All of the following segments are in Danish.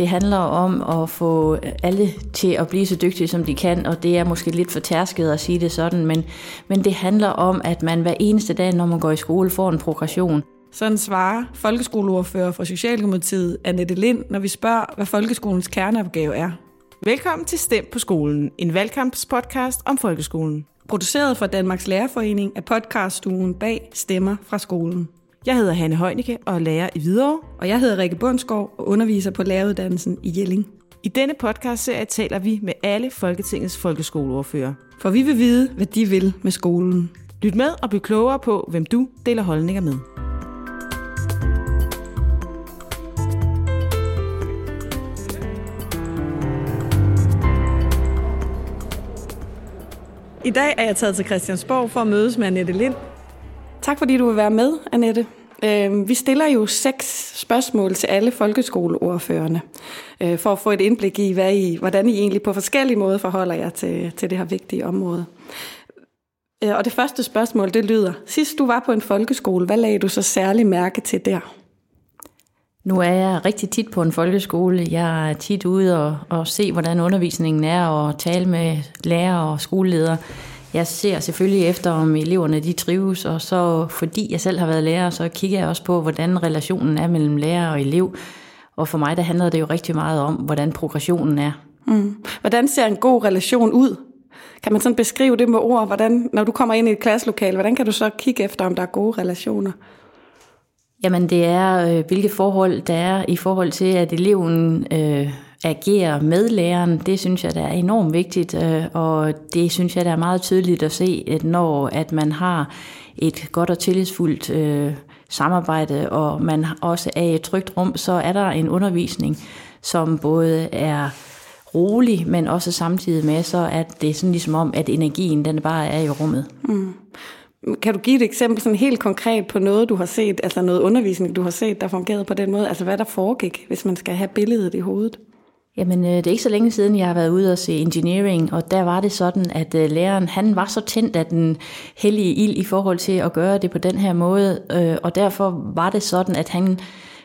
Det handler om at få alle til at blive så dygtige, som de kan, og det er måske lidt for tærsket at sige det sådan, men, men det handler om, at man hver eneste dag, når man går i skole, får en progression. Sådan svarer folkeskoleordfører for Socialdemokratiet Annette Lind, når vi spørger, hvad folkeskolens kerneopgave er. Velkommen til Stem på skolen, en valgkampspodcast om folkeskolen. Produceret for Danmarks Lærerforening af podcaststuen bag Stemmer fra skolen. Jeg hedder Hanne Heunicke og er lærer i Hvidovre. Og jeg hedder Rikke Bundsgaard og underviser på læreruddannelsen i Jelling. I denne podcastserie taler vi med alle Folketingets folkeskoleordfører. For vi vil vide, hvad de vil med skolen. Lyt med og bliv klogere på, hvem du deler holdninger med. I dag er jeg taget til Christiansborg for at mødes med Annette Lind. Tak fordi du vil være med, Annette. Øhm, vi stiller jo seks spørgsmål til alle folkeskoleordførende, øh, for at få et indblik i, hvad I, hvordan I egentlig på forskellige måder forholder jer til, til det her vigtige område. Øh, og det første spørgsmål, det lyder, sidst du var på en folkeskole, hvad lagde du så særlig mærke til der? Nu er jeg rigtig tit på en folkeskole. Jeg er tit ude og, og se, hvordan undervisningen er, og tale med lærere og skoleledere. Jeg ser selvfølgelig efter, om eleverne de trives, og så fordi jeg selv har været lærer, så kigger jeg også på, hvordan relationen er mellem lærer og elev. Og for mig, der handler det jo rigtig meget om, hvordan progressionen er. Mm. Hvordan ser en god relation ud? Kan man sådan beskrive det med ord? Hvordan, når du kommer ind i et klasselokale, hvordan kan du så kigge efter, om der er gode relationer? Jamen det er, øh, hvilke forhold der er i forhold til, at eleven øh, agere med læreren. Det synes jeg, der er enormt vigtigt, øh, og det synes jeg, der er meget tydeligt at se, at når at man har et godt og tillidsfuldt øh, samarbejde, og man også er i et trygt rum, så er der en undervisning, som både er rolig, men også samtidig med, så at det er sådan ligesom om, at energien den bare er i rummet. Mm. Kan du give et eksempel sådan helt konkret på noget, du har set, altså noget undervisning, du har set, der fungerede på den måde? Altså hvad der foregik, hvis man skal have billedet i hovedet? Jamen, øh, det er ikke så længe siden, jeg har været ude og se engineering, og der var det sådan, at øh, læreren, han var så tændt af den hellige ild i forhold til at gøre det på den her måde, øh, og derfor var det sådan, at han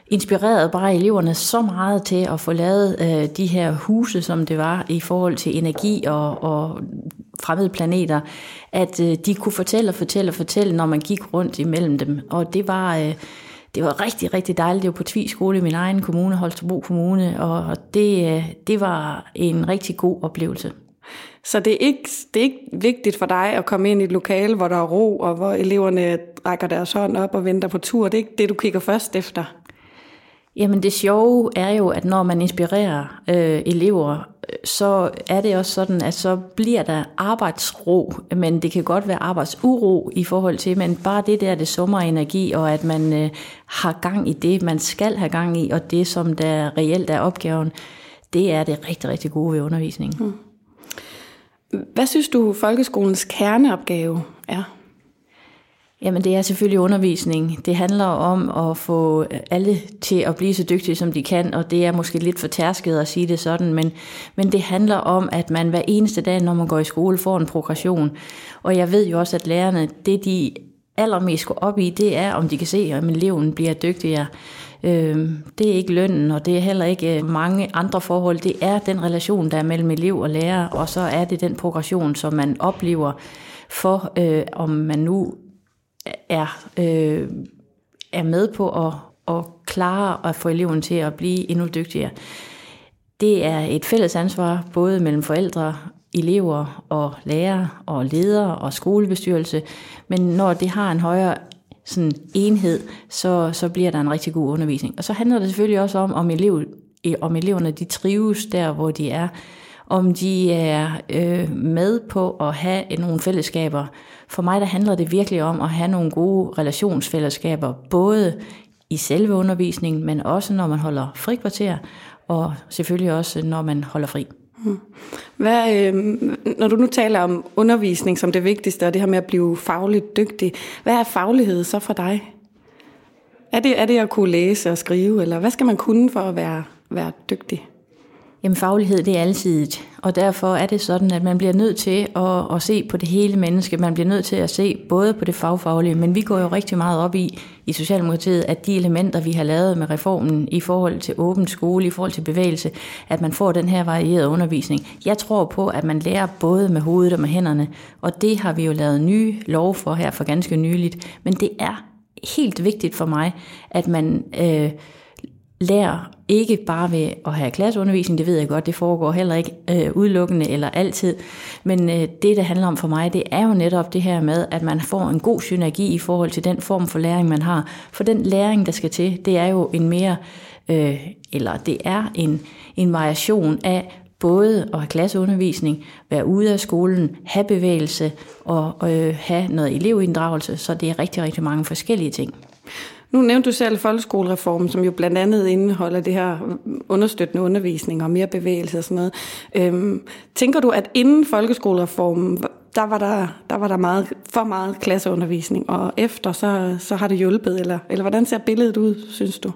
inspirerede bare eleverne så meget til at få lavet de her huse, som det var i forhold til energi og, og fremmede planeter, at de kunne fortælle og fortælle og fortælle, når man gik rundt imellem dem. Og det var, det var rigtig, rigtig dejligt. Det var på Tvi skole i min egen kommune, Holstebro Kommune, og det, øh, det var en rigtig god oplevelse. Så det er, ikke, det er ikke vigtigt for dig at komme ind i et lokale, hvor der er ro, og hvor eleverne rækker deres hånd op og venter på tur. Det er ikke det, du kigger først efter? Jamen det sjove er jo, at når man inspirerer øh, elever, øh, så er det også sådan, at så bliver der arbejdsro, men det kan godt være arbejdsuro i forhold til, men bare det der, det summer energi, og at man øh, har gang i det, man skal have gang i, og det, som der reelt er opgaven, det er det rigtig, rigtig gode ved undervisningen. Hmm. Hvad synes du, folkeskolens kerneopgave er? Jamen det er selvfølgelig undervisning. Det handler om at få alle til at blive så dygtige, som de kan, og det er måske lidt for tærsket at sige det sådan, men, men det handler om, at man hver eneste dag, når man går i skole, får en progression. Og jeg ved jo også, at lærerne, det de allermest går op i, det er, om de kan se, om eleven bliver dygtigere. Øhm, det er ikke lønnen, og det er heller ikke øh, mange andre forhold. Det er den relation, der er mellem elev og lærer, og så er det den progression, som man oplever for, øh, om man nu er, øh, er med på at, at klare at få eleven til at blive endnu dygtigere. Det er et fælles ansvar, både mellem forældre, elever og lærere og ledere og skolebestyrelse, men når det har en højere sådan enhed, så, så bliver der en rigtig god undervisning. Og så handler det selvfølgelig også om, om, elev, om eleverne de trives der, hvor de er, om de er øh, med på at have nogle fællesskaber. For mig der handler det virkelig om at have nogle gode relationsfællesskaber, både i selve undervisningen, men også når man holder frikvarter, og selvfølgelig også når man holder fri. Hmm. Hvad, øh, når du nu taler om undervisning som det vigtigste, og det her med at blive fagligt dygtig, hvad er faglighed så for dig? Er det, er det at kunne læse og skrive, eller hvad skal man kunne for at være, være dygtig? Jamen faglighed, det er alsidigt, og derfor er det sådan, at man bliver nødt til at, at se på det hele menneske. Man bliver nødt til at se både på det fagfaglige, men vi går jo rigtig meget op i, i Socialdemokratiet, at de elementer, vi har lavet med reformen i forhold til åben skole, i forhold til bevægelse, at man får den her varierede undervisning. Jeg tror på, at man lærer både med hovedet og med hænderne, og det har vi jo lavet nye lov for her for ganske nyligt. Men det er helt vigtigt for mig, at man... Øh, lærer ikke bare ved at have klasseundervisning, det ved jeg godt, det foregår heller ikke øh, udelukkende eller altid, men øh, det, det handler om for mig, det er jo netop det her med, at man får en god synergi i forhold til den form for læring, man har. For den læring, der skal til, det er jo en mere, øh, eller det er en, en variation af både at have klasseundervisning, være ude af skolen, have bevægelse og øh, have noget elevinddragelse, så det er rigtig, rigtig mange forskellige ting. Nu nævnte du selv folkeskolereformen, som jo blandt andet indeholder det her understøttende undervisning og mere bevægelse og sådan noget. Øhm, tænker du, at inden folkeskolereformen, der var der, der, var der meget, for meget klasseundervisning, og efter, så, så har det hjulpet, eller, eller hvordan ser billedet ud, synes du?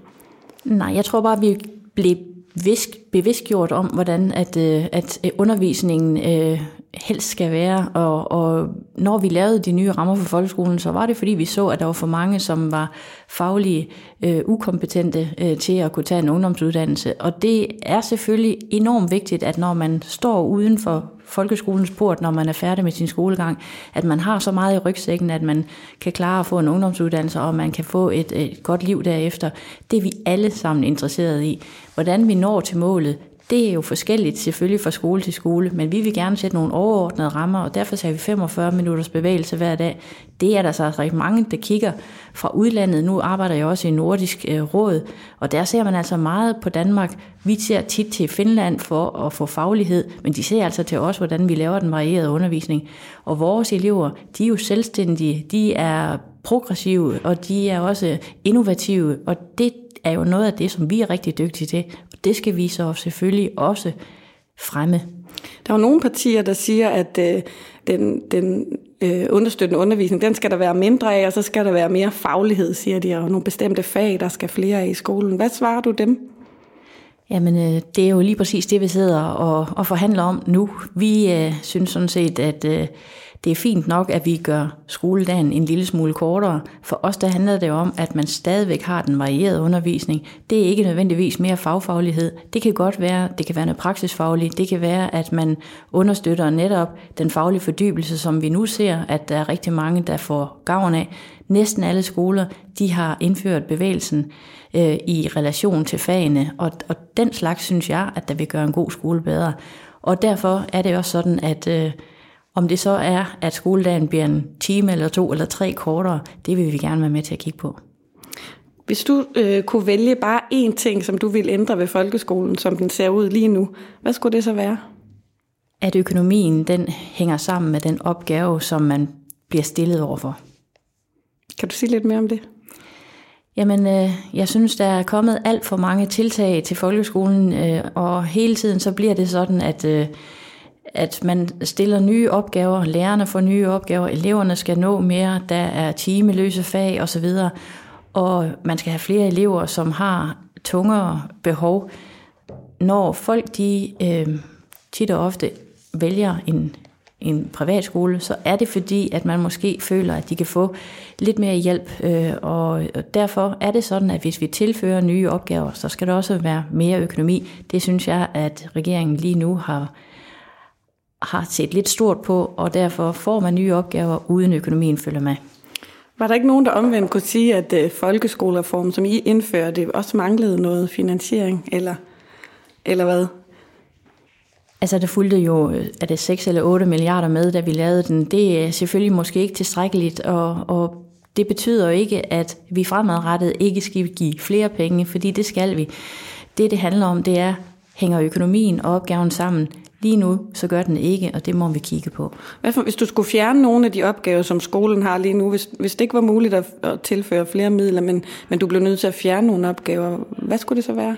Nej, jeg tror bare, at vi blev visk, bevidstgjort om, hvordan at, øh, at øh, undervisningen øh, helst skal være. Og, og når vi lavede de nye rammer for folkeskolen, så var det fordi vi så, at der var for mange, som var faglige øh, ukompetente øh, til at kunne tage en ungdomsuddannelse. Og det er selvfølgelig enormt vigtigt, at når man står uden for folkeskolens port, når man er færdig med sin skolegang, at man har så meget i rygsækken, at man kan klare at få en ungdomsuddannelse, og man kan få et, et godt liv derefter. Det er vi alle sammen interesseret i. Hvordan vi når til målet, det er jo forskelligt selvfølgelig fra skole til skole, men vi vil gerne sætte nogle overordnede rammer, og derfor sagde vi 45 minutters bevægelse hver dag. Det er der så rigtig mange, der kigger fra udlandet. Nu arbejder jeg også i Nordisk øh, Råd, og der ser man altså meget på Danmark. Vi ser tit til Finland for at få faglighed, men de ser altså til os, hvordan vi laver den varierede undervisning. Og vores elever, de er jo selvstændige, de er progressive, og de er også innovative, og det er jo noget af det, som vi er rigtig dygtige til, det skal vi så selvfølgelig også fremme. Der er jo nogle partier, der siger, at øh, den, den øh, understøttende undervisning, den skal der være mindre af, og så skal der være mere faglighed, siger de, og nogle bestemte fag, der skal flere af i skolen. Hvad svarer du dem? Jamen, øh, det er jo lige præcis det, vi sidder og, og forhandler om nu. Vi øh, synes sådan set, at øh, det er fint nok, at vi gør skoledagen en lille smule kortere. For os der handler det om, at man stadigvæk har den varierede undervisning. Det er ikke nødvendigvis mere fagfaglighed. Det kan godt være, det kan være noget praksisfagligt. Det kan være, at man understøtter netop den faglige fordybelse, som vi nu ser, at der er rigtig mange, der får gavn af. Næsten alle skoler, de har indført bevægelsen øh, i relation til fagene, og, og den slags synes jeg, at der vil gøre en god skole bedre. Og derfor er det også sådan, at øh, om det så er, at skoledagen bliver en time eller to eller tre kortere, det vil vi gerne være med til at kigge på. Hvis du øh, kunne vælge bare én ting, som du vil ændre ved folkeskolen, som den ser ud lige nu, hvad skulle det så være? At økonomien den hænger sammen med den opgave, som man bliver stillet overfor. Kan du sige lidt mere om det? Jamen, øh, jeg synes, der er kommet alt for mange tiltag til folkeskolen, øh, og hele tiden så bliver det sådan, at øh, at man stiller nye opgaver, lærerne får nye opgaver, eleverne skal nå mere, der er timeløse fag osv., og man skal have flere elever, som har tungere behov. Når folk de øh, tit og ofte vælger en, en privatskole, så er det fordi, at man måske føler, at de kan få lidt mere hjælp, øh, og derfor er det sådan, at hvis vi tilfører nye opgaver, så skal der også være mere økonomi. Det synes jeg, at regeringen lige nu har har set lidt stort på, og derfor får man nye opgaver, uden økonomien følger med. Var der ikke nogen, der omvendt kunne sige, at uh, folkeskolereformen, som I indførte, også manglede noget finansiering, eller, eller hvad? Altså, der fulgte jo, er det 6 eller 8 milliarder med, da vi lavede den. Det er selvfølgelig måske ikke tilstrækkeligt, og, og det betyder jo ikke, at vi fremadrettet ikke skal give flere penge, fordi det skal vi. Det, det handler om, det er, hænger økonomien og opgaven sammen? Lige nu, så gør den ikke, og det må vi kigge på. Hvad for, hvis du skulle fjerne nogle af de opgaver, som skolen har lige nu, hvis, hvis det ikke var muligt at, at tilføre flere midler, men, men du blev nødt til at fjerne nogle opgaver, hvad skulle det så være?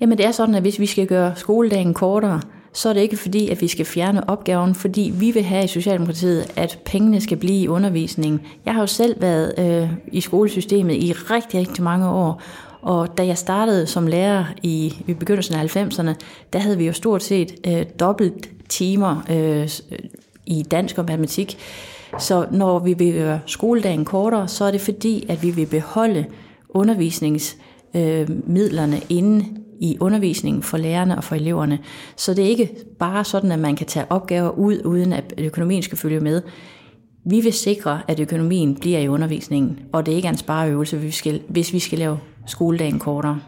Jamen det er sådan, at hvis vi skal gøre skoledagen kortere, så er det ikke fordi, at vi skal fjerne opgaven, fordi vi vil have i Socialdemokratiet, at pengene skal blive i undervisningen. Jeg har jo selv været øh, i skolesystemet i rigtig, rigtig mange år, og da jeg startede som lærer i, i begyndelsen af 90'erne, der havde vi jo stort set øh, dobbelt timer øh, øh i dansk og matematik. Så når vi vil gøre skoledagen kortere, så er det fordi, at vi vil beholde undervisningsmidlerne øh, inde i undervisningen for lærerne og for eleverne. Så det er ikke bare sådan, at man kan tage opgaver ud, uden at økonomien skal følge med. Vi vil sikre, at økonomien bliver i undervisningen, og det ikke er en spareøvelse, hvis vi skal, hvis vi skal lave skoledagen kortere.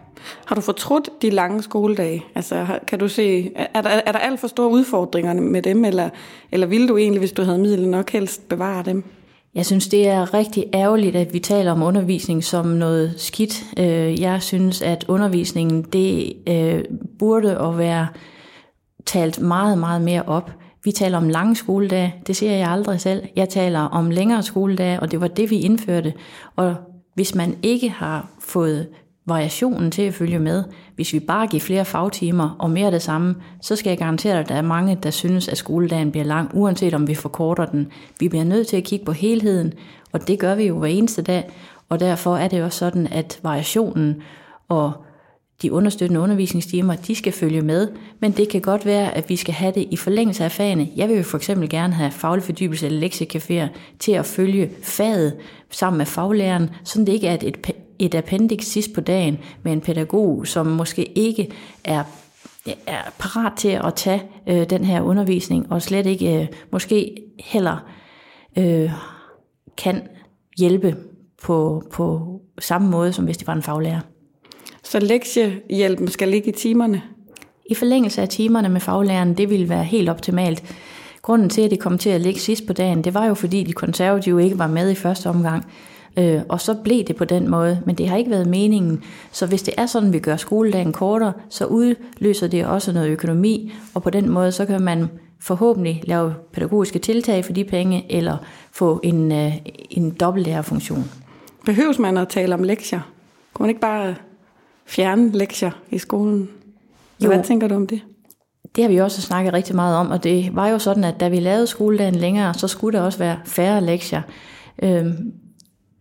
Har du fortrudt de lange skoledage? Altså, kan du se, er der, er der alt for store udfordringer med dem, eller, eller ville du egentlig, hvis du havde midler nok, helst bevare dem? Jeg synes, det er rigtig ærgerligt, at vi taler om undervisning som noget skidt. Øh, jeg synes, at undervisningen, det øh, burde at være talt meget, meget mere op. Vi taler om lange skoledage, det siger jeg aldrig selv. Jeg taler om længere skoledage, og det var det, vi indførte. Og hvis man ikke har fået variationen til at følge med, hvis vi bare giver flere fagtimer og mere af det samme, så skal jeg garantere, at der er mange, der synes, at skoledagen bliver lang, uanset om vi forkorter den. Vi bliver nødt til at kigge på helheden, og det gør vi jo hver eneste dag, og derfor er det også sådan, at variationen og de understøttende undervisningstimer, de skal følge med, men det kan godt være, at vi skal have det i forlængelse af fagene. Jeg vil jo for eksempel gerne have faglig fordybelse eller lektiecaféer til at følge faget sammen med faglæreren, så det ikke er et, et appendix sidst på dagen med en pædagog, som måske ikke er er parat til at tage øh, den her undervisning, og slet ikke øh, måske heller øh, kan hjælpe på, på samme måde, som hvis det var en faglærer. Så lektiehjælpen skal ligge i timerne? I forlængelse af timerne med faglæreren, det ville være helt optimalt. Grunden til, at det kom til at ligge sidst på dagen, det var jo fordi de konservative ikke var med i første omgang. Øh, og så blev det på den måde, men det har ikke været meningen. Så hvis det er sådan, vi gør skoledagen kortere, så udløser det også noget økonomi, og på den måde, så kan man forhåbentlig lave pædagogiske tiltag for de penge, eller få en, øh, en dobbeltlærerfunktion. Behøves man at tale om lektier? Kunne man ikke bare fjerne lektier i skolen? Jo. Hvad tænker du om det? Det har vi også snakket rigtig meget om, og det var jo sådan, at da vi lavede skoledagen længere, så skulle der også være færre lektier. Øhm,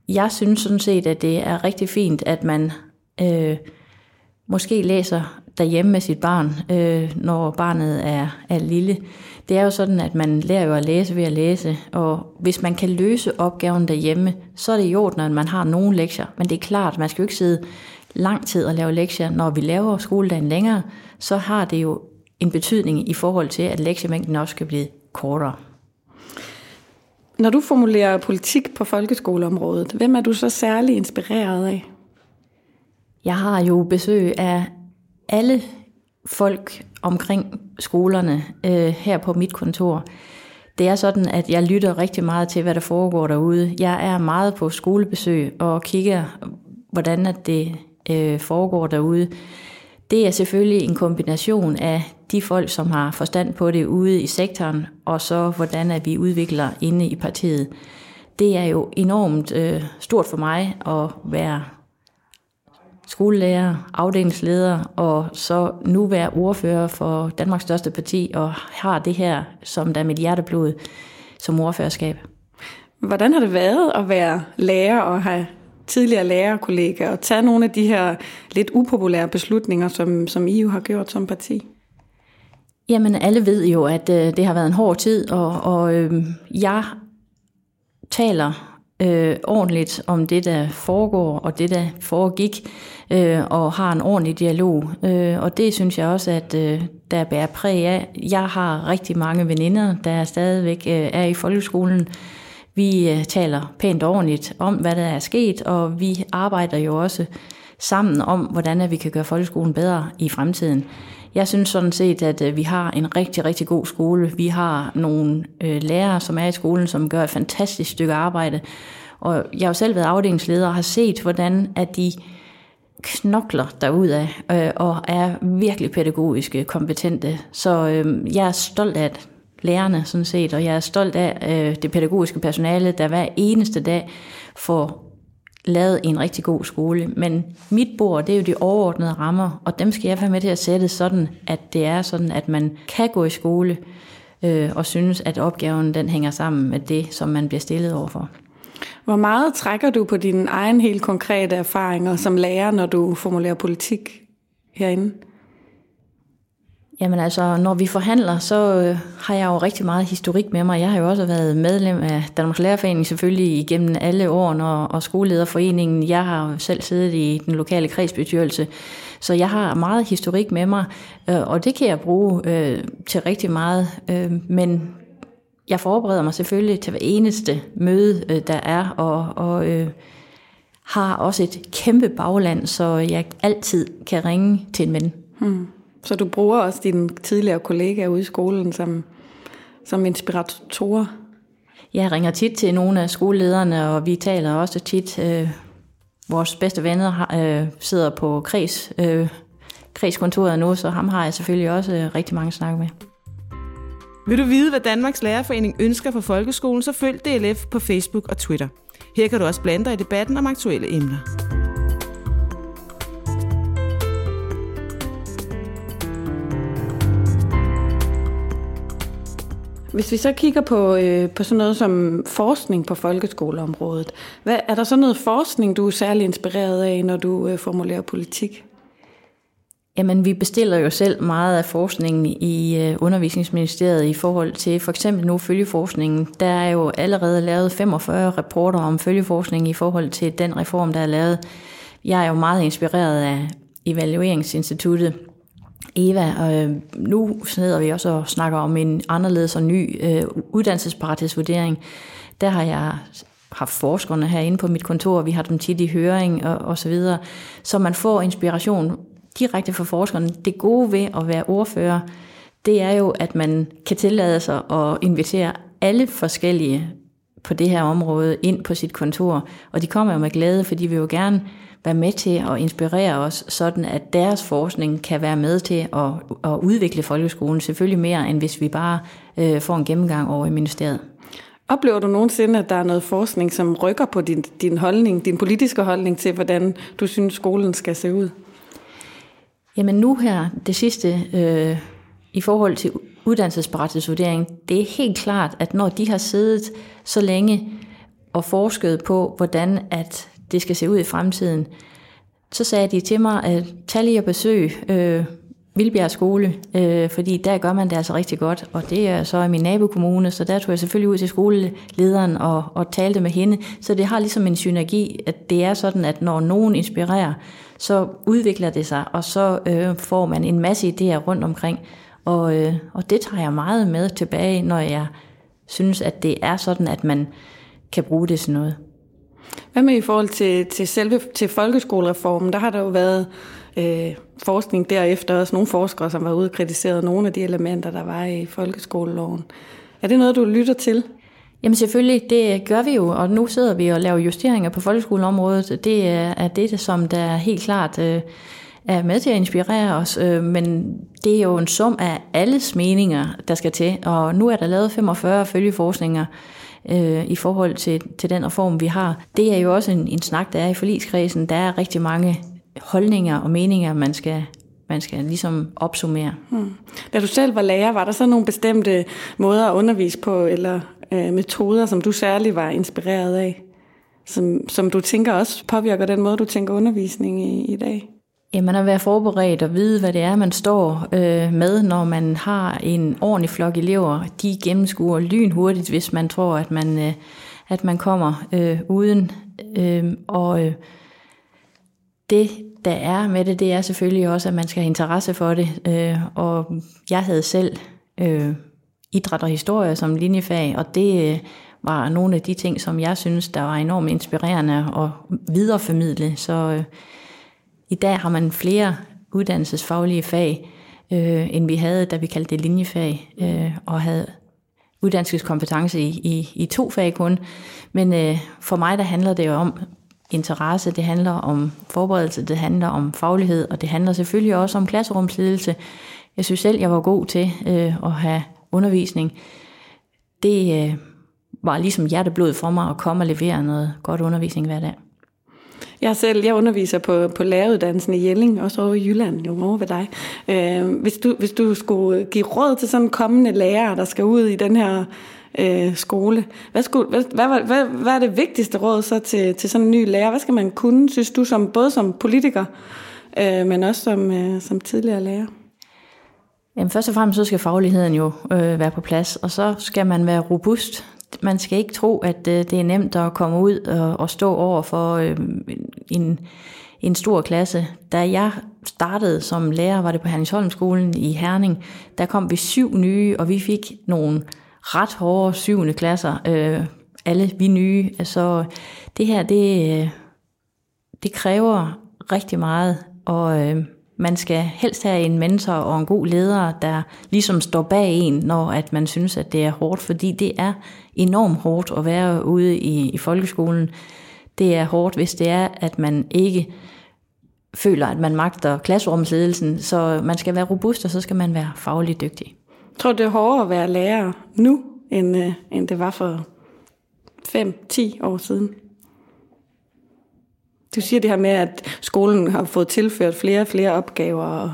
jeg synes sådan set, at det er rigtig fint, at man øh, måske læser derhjemme med sit barn, øh, når barnet er, er lille. Det er jo sådan, at man lærer jo at læse ved at læse, og hvis man kan løse opgaven derhjemme, så er det i orden, at man har nogle lektier. Men det er klart, man skal jo ikke sidde lang tid og lave lektier. Når vi laver skoledagen længere, så har det jo en betydning i forhold til, at lektiemængden også kan blive kortere. Når du formulerer politik på folkeskoleområdet, hvem er du så særlig inspireret af? Jeg har jo besøg af alle folk omkring skolerne øh, her på mit kontor. Det er sådan, at jeg lytter rigtig meget til, hvad der foregår derude. Jeg er meget på skolebesøg og kigger, hvordan at det øh, foregår derude. Det er selvfølgelig en kombination af de folk, som har forstand på det ude i sektoren, og så hvordan at vi udvikler inde i partiet. Det er jo enormt øh, stort for mig at være skolelærer, afdelingsleder, og så nu være ordfører for Danmarks største parti, og har det her, som der er mit hjerteblod, som ordførerskab. Hvordan har det været at være lærer og have tidligere lærerkollegaer og tage nogle af de her lidt upopulære beslutninger, som, som I jo har gjort som parti? Jamen, alle ved jo, at øh, det har været en hård tid, og, og øh, jeg taler øh, ordentligt om det, der foregår, og det, der foregik, øh, og har en ordentlig dialog. Øh, og det synes jeg også, at øh, der bærer præg af. Jeg har rigtig mange veninder, der stadigvæk øh, er i folkeskolen, vi øh, taler pænt ordentligt om, hvad der er sket, og vi arbejder jo også sammen om, hvordan vi kan gøre folkeskolen bedre i fremtiden. Jeg synes sådan set, at øh, vi har en rigtig, rigtig god skole. Vi har nogle øh, lærere, som er i skolen, som gør et fantastisk stykke arbejde. Og jeg har jo selv været afdelingsleder og har set, hvordan at de knokler derudad øh, og er virkelig pædagogiske kompetente. Så øh, jeg er stolt af, at lærerne sådan set, og jeg er stolt af øh, det pædagogiske personale, der hver eneste dag får lavet en rigtig god skole. Men mit bord, det er jo de overordnede rammer, og dem skal jeg være med til at sætte sådan, at det er sådan, at man kan gå i skole øh, og synes, at opgaven den hænger sammen med det, som man bliver stillet overfor. Hvor meget trækker du på dine egen helt konkrete erfaringer som lærer, når du formulerer politik herinde? Jamen altså, når vi forhandler, så øh, har jeg jo rigtig meget historik med mig. Jeg har jo også været medlem af Danmarks Lærerforening selvfølgelig igennem alle årene og, og skolelederforeningen. Jeg har selv siddet i den lokale kredsbestyrelse, så jeg har meget historik med mig, øh, og det kan jeg bruge øh, til rigtig meget. Øh, men jeg forbereder mig selvfølgelig til hver eneste møde, øh, der er, og, og øh, har også et kæmpe bagland, så jeg altid kan ringe til en ven. Hmm. Så du bruger også dine tidligere kollegaer ude i skolen som, som inspiratorer? Jeg ringer tit til nogle af skolelederne, og vi taler også tit. Øh, vores bedste venner har, øh, sidder på kreds, øh, kredskontoret nu, så ham har jeg selvfølgelig også øh, rigtig mange snakke med. Vil du vide, hvad Danmarks Lærerforening ønsker for folkeskolen, så følg DLF på Facebook og Twitter. Her kan du også blande dig i debatten om aktuelle emner. Hvis vi så kigger på, øh, på sådan noget som forskning på folkeskoleområdet, hvad, er der så noget forskning, du er særlig inspireret af, når du øh, formulerer politik? Jamen, vi bestiller jo selv meget af forskningen i øh, undervisningsministeriet i forhold til for eksempel nu følgeforskningen. Der er jo allerede lavet 45 rapporter om følgeforskning i forhold til den reform, der er lavet. Jeg er jo meget inspireret af Evalueringsinstituttet, Eva, og øh, nu sidder vi også og snakker om en anderledes og ny øh, uddannelsesparathedsvurdering. Der har jeg haft forskerne herinde på mit kontor, vi har dem tit i høring og, og så videre, så man får inspiration direkte fra forskerne. Det gode ved at være ordfører, det er jo, at man kan tillade sig at invitere alle forskellige på det her område ind på sit kontor, og de kommer jo med glæde, for de vil jo gerne være med til at inspirere os, sådan at deres forskning kan være med til at, at udvikle folkeskolen, selvfølgelig mere end hvis vi bare øh, får en gennemgang over i ministeriet. Oplever du nogensinde, at der er noget forskning, som rykker på din, din holdning, din politiske holdning til, hvordan du synes, skolen skal se ud? Jamen nu her, det sidste, øh, i forhold til uddannelsesberettigelsesvurdering, det er helt klart, at når de har siddet så længe og forsket på, hvordan at det skal se ud i fremtiden, så sagde de til mig, at tag lige og besøg øh, Vildbjerg skole, øh, fordi der gør man det altså rigtig godt, og det er så i min nabokommune, så der tog jeg selvfølgelig ud til skolelederen og, og talte med hende, så det har ligesom en synergi, at det er sådan, at når nogen inspirerer, så udvikler det sig, og så øh, får man en masse idéer rundt omkring, og, øh, og det tager jeg meget med tilbage, når jeg synes, at det er sådan, at man kan bruge det til noget. Hvad med i forhold til, til selve til folkeskolereformen? Der har der jo været øh, forskning derefter, også nogle forskere, som var ude og kritisere nogle af de elementer, der var i folkeskoleloven. Er det noget, du lytter til? Jamen selvfølgelig, det gør vi jo, og nu sidder vi og laver justeringer på folkeskoleområdet. Det er det, som der helt klart øh, er med til at inspirere os, øh, men det er jo en sum af alles meninger, der skal til, og nu er der lavet 45 følgeforskninger, øh, i forhold til, til den reform, vi har. Det er jo også en, en snak, der er i forligskredsen. Der er rigtig mange holdninger og meninger, man skal, man skal ligesom opsummere. Hmm. Da du selv var lærer, var der så nogle bestemte måder at undervise på, eller øh, metoder, som du særlig var inspireret af? Som, som du tænker også påvirker den måde, du tænker undervisning i, i dag? Jamen at være forberedt og vide, hvad det er, man står øh, med, når man har en ordentlig flok elever. De gennemskuer lynhurtigt, hvis man tror, at man, øh, at man kommer øh, uden. Øh, og øh, det, der er med det, det er selvfølgelig også, at man skal have interesse for det. Øh, og jeg havde selv øh, idræt og historie som linjefag, og det øh, var nogle af de ting, som jeg synes, der var enormt inspirerende at videreformidle. Så øh, i dag har man flere uddannelsesfaglige fag, øh, end vi havde, da vi kaldte det linjefag, øh, og havde uddannelseskompetence i, i, i to fag kun. Men øh, for mig der handler det jo om interesse, det handler om forberedelse, det handler om faglighed, og det handler selvfølgelig også om klasserumsledelse. Jeg synes selv, jeg var god til øh, at have undervisning. Det øh, var ligesom hjerteblod for mig at komme og levere noget godt undervisning hver dag. Jeg selv, jeg underviser på, på læreruddannelsen i Jelling, også over i Jylland, jo over ved dig. Øh, hvis, du, hvis du skulle give råd til sådan kommende lærere, der skal ud i den her øh, skole. Hvad, skulle, hvad, hvad, hvad, hvad er det vigtigste råd så til, til sådan en ny lærer? Hvad skal man kunne, synes du, som, både som politiker, øh, men også som, øh, som tidligere lærer? Jamen først og fremmest så skal fagligheden jo øh, være på plads, og så skal man være robust. Man skal ikke tro, at øh, det er nemt at komme ud og, og stå over for øh, en, en stor klasse. Da jeg startede som lærer, var det på Herningsholmskolen i Herning, der kom vi syv nye, og vi fik nogle ret hårde syvende klasser, øh, alle vi nye. Så det her, det, øh, det kræver rigtig meget, og øh, man skal helst have en mentor og en god leder, der ligesom står bag en, når at man synes, at det er hårdt, fordi det er enormt hårdt at være ude i, i folkeskolen. Det er hårdt, hvis det er, at man ikke føler, at man magter klasserumsledelsen, så man skal være robust, og så skal man være fagligt dygtig. Jeg tror, det er hårdere at være lærer nu, end, øh, end det var for 5-10 år siden. Du siger det her med, at skolen har fået tilført flere og flere opgaver, og,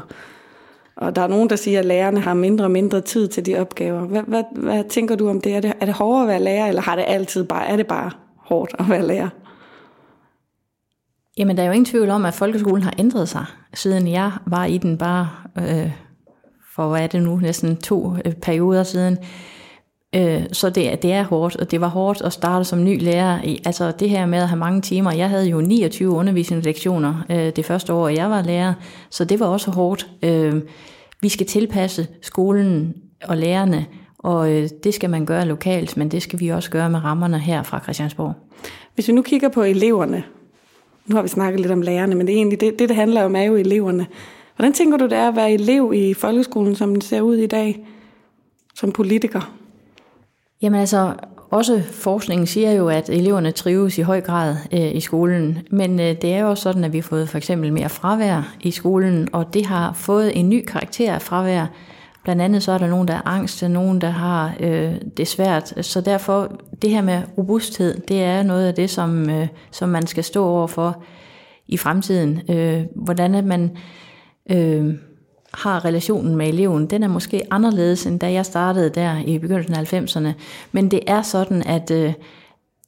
og der er nogen, der siger, at lærerne har mindre og mindre tid til de opgaver. Hvad, hvad, hvad tænker du om det? Er, det? er det hårdere at være lærer, eller har det altid bare, er det bare hårdt at være lærer? Jamen, der er jo ingen tvivl om, at folkeskolen har ændret sig, siden jeg var i den bare øh, for, hvad er det nu, næsten to øh, perioder siden. Øh, så det, det er hårdt, og det var hårdt at starte som ny lærer. I, altså det her med at have mange timer. Jeg havde jo 29 undervisningslektioner øh, det første år, jeg var lærer, så det var også hårdt. Øh, vi skal tilpasse skolen og lærerne, og øh, det skal man gøre lokalt, men det skal vi også gøre med rammerne her fra Christiansborg. Hvis vi nu kigger på eleverne, nu har vi snakket lidt om lærerne, men det, er egentlig, det, det, det handler om, er jo eleverne. Hvordan tænker du, det er at være elev i folkeskolen, som den ser ud i dag, som politiker? Jamen altså, også forskningen siger jo, at eleverne trives i høj grad øh, i skolen, men øh, det er jo også sådan, at vi har fået for eksempel mere fravær i skolen, og det har fået en ny karakter af fravær. Blandt andet så er der nogen, der er angst, og nogen, der har øh, det svært. Så derfor, det her med robusthed, det er noget af det, som, øh, som man skal stå over for i fremtiden. Øh, hvordan at man øh, har relationen med eleven, den er måske anderledes, end da jeg startede der i begyndelsen af 90'erne. Men det er sådan, at øh,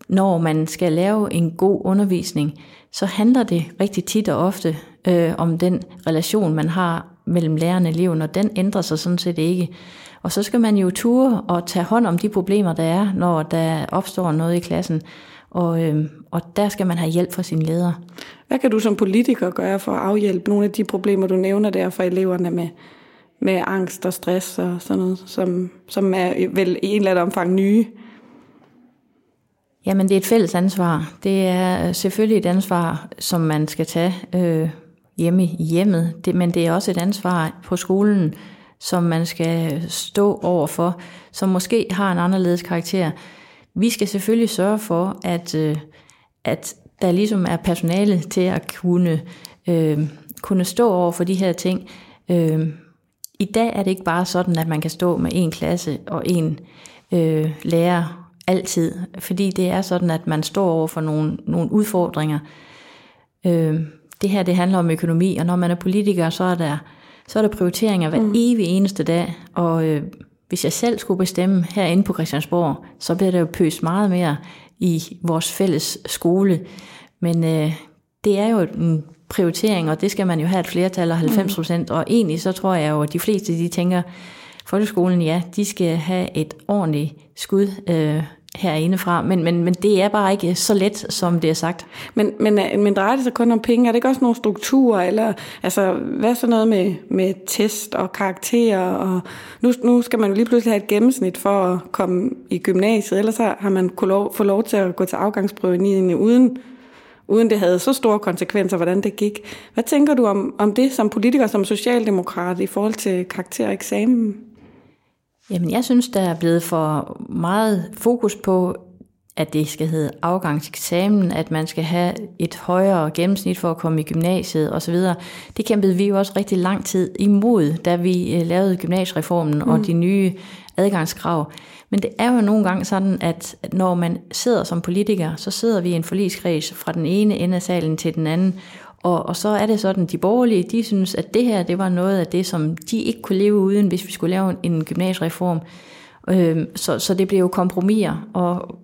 når man skal lave en god undervisning, så handler det rigtig tit og ofte øh, om den relation, man har mellem læreren og eleven, og den ændrer sig sådan set ikke. Og så skal man jo ture og tage hånd om de problemer, der er, når der opstår noget i klassen. Og, øh, og der skal man have hjælp fra sin leder. Hvad kan du som politiker gøre for at afhjælpe nogle af de problemer, du nævner der for eleverne med, med angst og stress og sådan noget, som, som er vel i en eller anden omfang nye? Jamen, det er et fælles ansvar. Det er selvfølgelig et ansvar, som man skal tage øh, hjemme i hjemmet, det, men det er også et ansvar på skolen, som man skal stå over for, som måske har en anderledes karakter. Vi skal selvfølgelig sørge for, at, øh, at der ligesom er personale til at kunne, øh, kunne stå over for de her ting. Øh, I dag er det ikke bare sådan, at man kan stå med en klasse og en øh, lærer altid, fordi det er sådan, at man står over for nogle, nogle udfordringer. Øh, det her det handler om økonomi, og når man er politiker, så er der, så er der prioriteringer hver mm. evig eneste dag, og øh, hvis jeg selv skulle bestemme herinde på Christiansborg, så bliver der jo pøst meget mere i vores fælles skole. Men øh, det er jo en prioritering, og det skal man jo have et flertal af 90 procent. Mm. Og egentlig så tror jeg jo, at de fleste de tænker, folkeskolen, ja, de skal have et ordentligt skud øh, herindefra, men, men, men det er bare ikke så let, som det er sagt. Men, men, øh, men drejer det sig kun om penge? Er det ikke også nogle strukturer? Eller, altså, hvad er så noget med, med test og karakterer? Og nu, nu skal man jo lige pludselig have et gennemsnit for at komme i gymnasiet, ellers har man kunne lov, få lov til at gå til afgangsprøven i, uden uden det havde så store konsekvenser, hvordan det gik. Hvad tænker du om, om det som politiker, som socialdemokrat i forhold til karaktereksamen? eksamen? Jamen, jeg synes, der er blevet for meget fokus på, at det skal hedde afgangseksamen, at man skal have et højere gennemsnit for at komme i gymnasiet osv. Det kæmpede vi jo også rigtig lang tid imod, da vi øh, lavede gymnasiereformen mm. og de nye adgangskrav. Men det er jo nogle gange sådan, at når man sidder som politiker, så sidder vi i en forligskreds fra den ene ende af salen til den anden, og, og så er det sådan, de borgerlige, de synes, at det her, det var noget af det, som de ikke kunne leve uden, hvis vi skulle lave en gymnasiereform. Øh, så, så det bliver jo kompromiser, og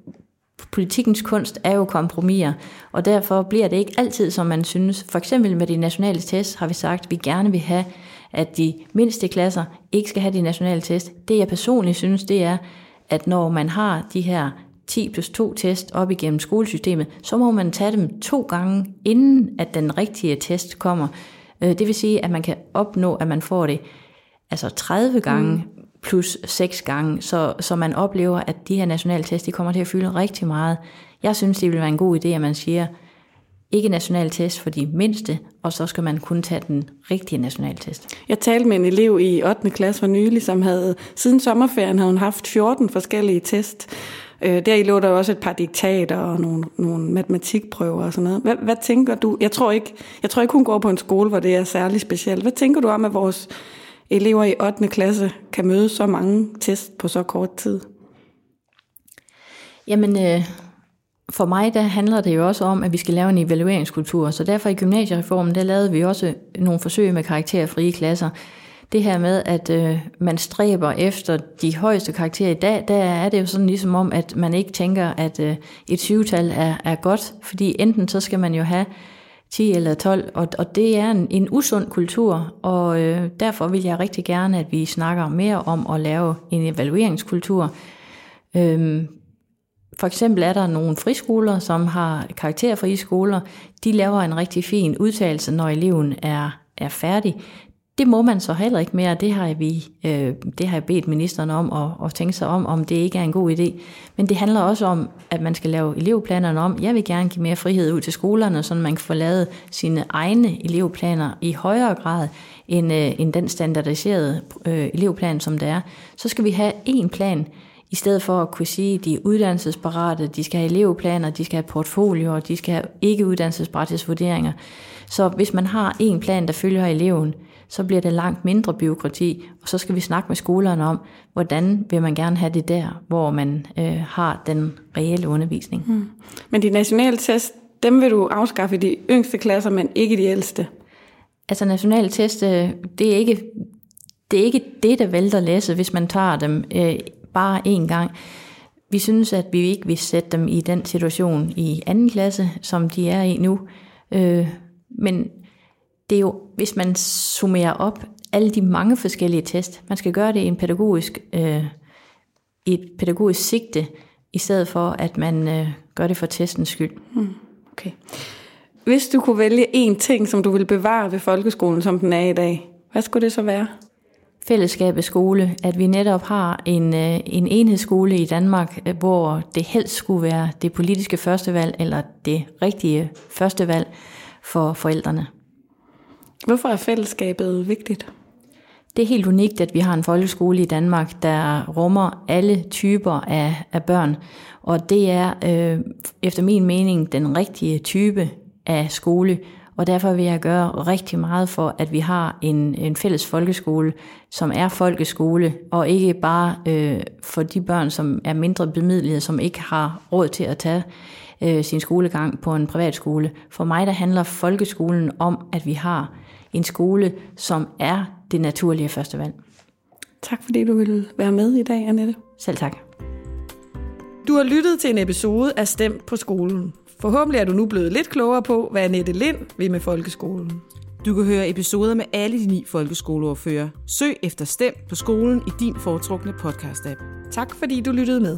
politikens kunst er jo kompromiser, og derfor bliver det ikke altid, som man synes. For eksempel med de nationale test har vi sagt, at vi gerne vil have, at de mindste klasser ikke skal have de nationale test. Det jeg personligt synes, det er, at når man har de her 10 plus 2 test op igennem skolesystemet, så må man tage dem to gange, inden at den rigtige test kommer. Øh, det vil sige, at man kan opnå, at man får det altså 30 gange mm. plus 6 gange, så, så man oplever, at de her nationale test, de kommer til at fylde rigtig meget. Jeg synes, det vil være en god idé, at man siger, ikke national test for de mindste, og så skal man kun tage den rigtige national test. Jeg talte med en elev i 8. klasse for nylig, som havde siden sommerferien havde hun haft 14 forskellige test. Øh, der i lå der også et par diktater og nogle, nogle matematikprøver og sådan noget. Hvad, hvad tænker du? Jeg tror, ikke, jeg tror ikke, hun går på en skole, hvor det er særlig specielt. Hvad tænker du om, at vores elever i 8. klasse kan møde så mange test på så kort tid? Jamen, øh, for mig der handler det jo også om, at vi skal lave en evalueringskultur. Så derfor i gymnasiereformen, der lavede vi også nogle forsøg med karakterfrie klasser. Det her med, at øh, man stræber efter de højeste karakterer i dag, der er det jo sådan ligesom om, at man ikke tænker, at øh, et syvtal er, er godt, fordi enten så skal man jo have 10 eller 12, og, og det er en, en usund kultur, og øh, derfor vil jeg rigtig gerne, at vi snakker mere om at lave en evalueringskultur. Øhm, for eksempel er der nogle friskoler, som har karakterfrie skoler. De laver en rigtig fin udtalelse, når eleven er, er færdig. Det må man så heller ikke mere, det har, vi, øh, det har jeg bedt ministeren om at, at tænke sig om, om det ikke er en god idé. Men det handler også om, at man skal lave elevplanerne om. Jeg vil gerne give mere frihed ud til skolerne, så man kan få lavet sine egne elevplaner i højere grad end, øh, end den standardiserede øh, elevplan, som det er. Så skal vi have én plan, i stedet for at kunne sige, at de er uddannelsesparate, de skal have elevplaner, de skal have portfolioer, de skal have ikke uddannelsesbarathedsvurderinger. Så hvis man har en plan, der følger eleven, så bliver det langt mindre byråkrati, og så skal vi snakke med skolerne om, hvordan vil man gerne have det der, hvor man øh, har den reelle undervisning. Hmm. Men de nationale test, dem vil du afskaffe i de yngste klasser, men ikke de ældste? Altså nationale test, øh, det er ikke det, er ikke det der vælter læse, hvis man tager dem øh, bare én gang. Vi synes, at vi ikke vil sætte dem i den situation i anden klasse, som de er i nu. Øh, men det er jo, hvis man summerer op alle de mange forskellige test, man skal gøre det i en pædagogisk, øh, i et pædagogisk sigte, i stedet for at man øh, gør det for testens skyld. Hmm, okay. Hvis du kunne vælge én ting, som du vil bevare ved folkeskolen, som den er i dag, hvad skulle det så være? fællesskabet skole, at vi netop har en, øh, en enhedsskole i Danmark, øh, hvor det helst skulle være det politiske førstevalg, eller det rigtige førstevalg for forældrene. Hvorfor er fællesskabet vigtigt? Det er helt unikt, at vi har en folkeskole i Danmark, der rummer alle typer af, af børn. Og det er øh, efter min mening den rigtige type af skole, og derfor vil jeg gøre rigtig meget for, at vi har en, en fælles folkeskole, som er folkeskole, og ikke bare øh, for de børn, som er mindre bemidlede, som ikke har råd til at tage øh, sin skolegang på en privatskole. For mig der handler folkeskolen om, at vi har en skole, som er det naturlige førstevalg. Tak fordi du ville være med i dag, Annette. Selv tak. Du har lyttet til en episode af Stemt på skolen. Forhåbentlig er du nu blevet lidt klogere på, hvad Annette Lind vil med folkeskolen. Du kan høre episoder med alle de ni folkeskoleordfører. Søg efter Stem på skolen i din foretrukne podcast-app. Tak fordi du lyttede med.